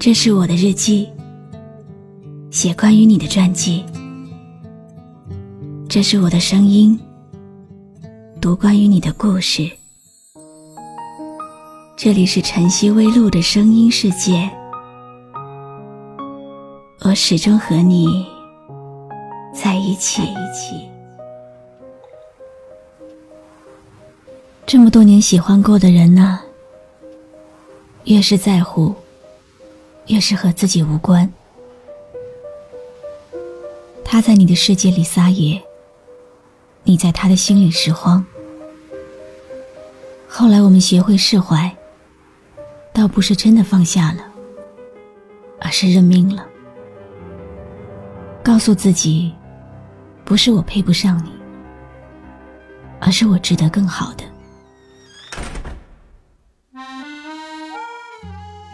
这是我的日记，写关于你的传记。这是我的声音，读关于你的故事。这里是晨曦微露的声音世界，我始终和你在一起。这么多年喜欢过的人呢，越是在乎。越是和自己无关，他在你的世界里撒野，你在他的心里拾荒。后来我们学会释怀，倒不是真的放下了，而是认命了，告诉自己，不是我配不上你，而是我值得更好的。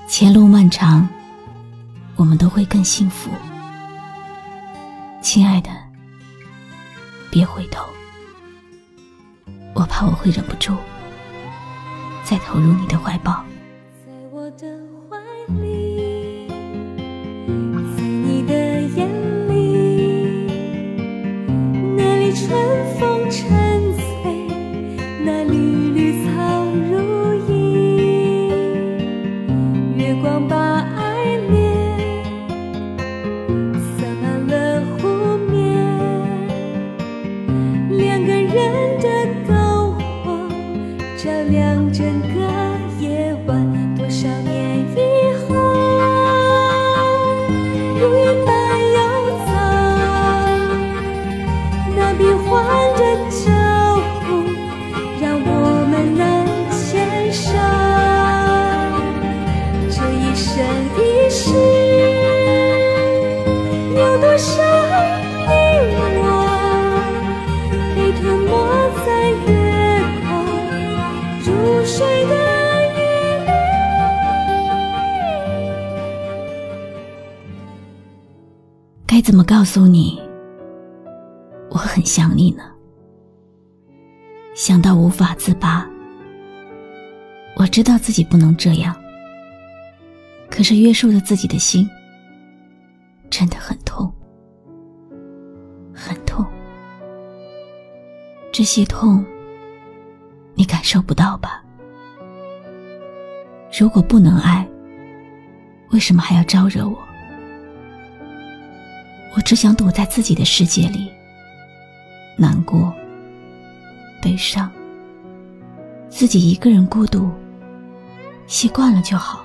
前路漫长。我们都会更幸福，亲爱的，别回头，我怕我会忍不住再投入你的怀抱。button. 该怎么告诉你，我很想你呢？想到无法自拔。我知道自己不能这样，可是约束了自己的心，真的很痛，很痛。这些痛，你感受不到吧？如果不能爱，为什么还要招惹我？我只想躲在自己的世界里，难过、悲伤，自己一个人孤独，习惯了就好。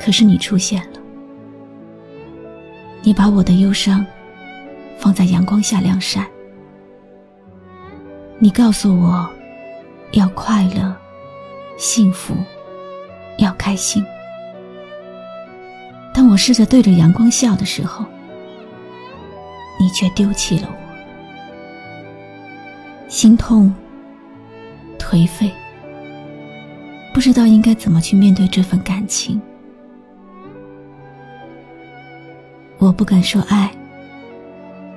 可是你出现了，你把我的忧伤放在阳光下晾晒，你告诉我要快乐、幸福，要开心。我试着对着阳光笑的时候，你却丢弃了我，心痛、颓废，不知道应该怎么去面对这份感情。我不敢说爱，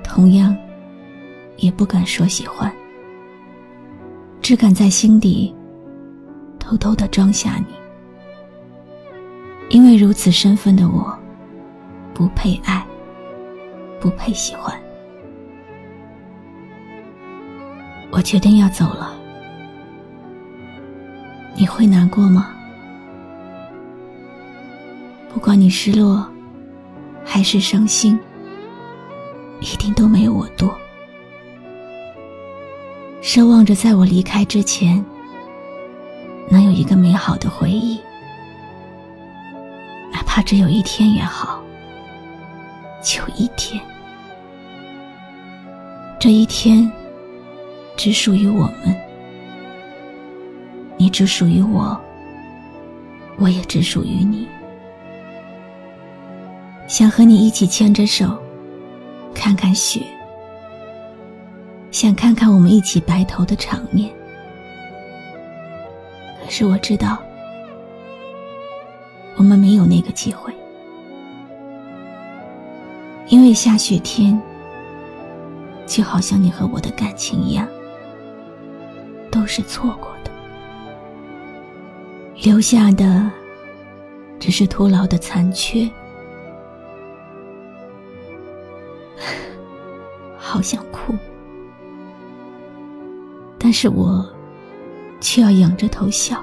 同样也不敢说喜欢，只敢在心底偷偷的装下你。因为如此身份的我，不配爱，不配喜欢。我决定要走了，你会难过吗？不管你失落，还是伤心，一定都没有我多。奢望着在我离开之前，能有一个美好的回忆。哪怕只有一天也好，就一天。这一天只属于我们，你只属于我，我也只属于你。想和你一起牵着手，看看雪，想看看我们一起白头的场面。可是我知道。我们没有那个机会，因为下雪天，就好像你和我的感情一样，都是错过的，留下的只是徒劳的残缺。好想哭，但是我却要仰着头笑。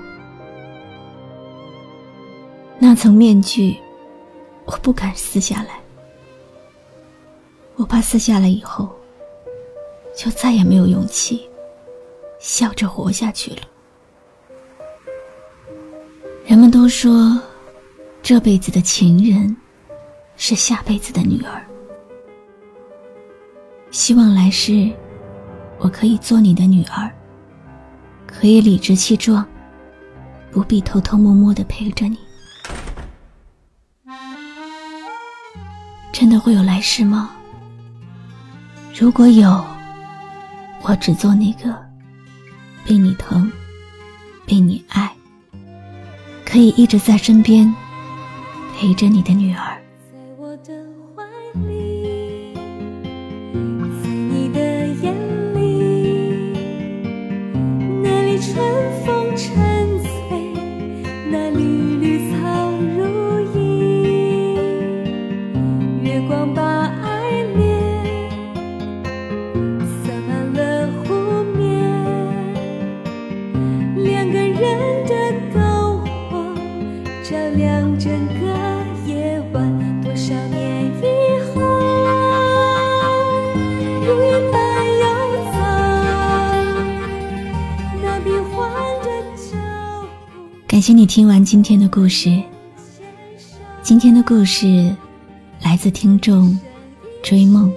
那层面具，我不敢撕下来，我怕撕下来以后，就再也没有勇气笑着活下去了。人们都说，这辈子的情人是下辈子的女儿。希望来世，我可以做你的女儿，可以理直气壮，不必偷偷摸摸的陪着你。真的会有来世吗？如果有，我只做那个被你疼、被你爱。可以一直在身边陪着你的女儿感谢你听完今天的故事。今天的故事来自听众追梦。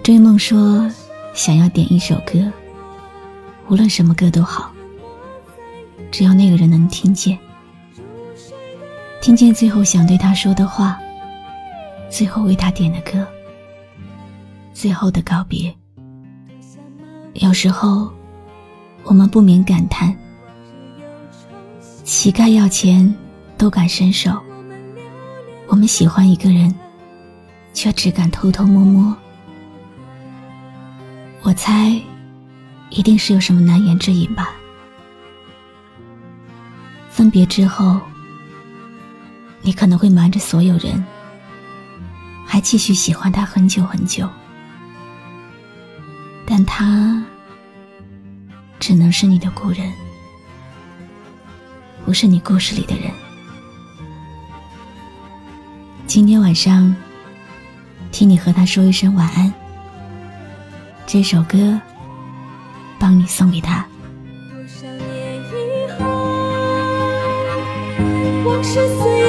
追梦说想要点一首歌无论什么歌都好只要那个人能听见。听见最后想对他说的话，最后为他点的歌，最后的告别。有时候，我们不免感叹：乞丐要钱都敢伸手，我们喜欢一个人，却只敢偷偷摸摸。我猜，一定是有什么难言之隐吧。分别之后。你可能会瞒着所有人，还继续喜欢他很久很久，但他只能是你的故人，不是你故事里的人。今天晚上，听你和他说一声晚安。这首歌，帮你送给他。多少年以后，往事随。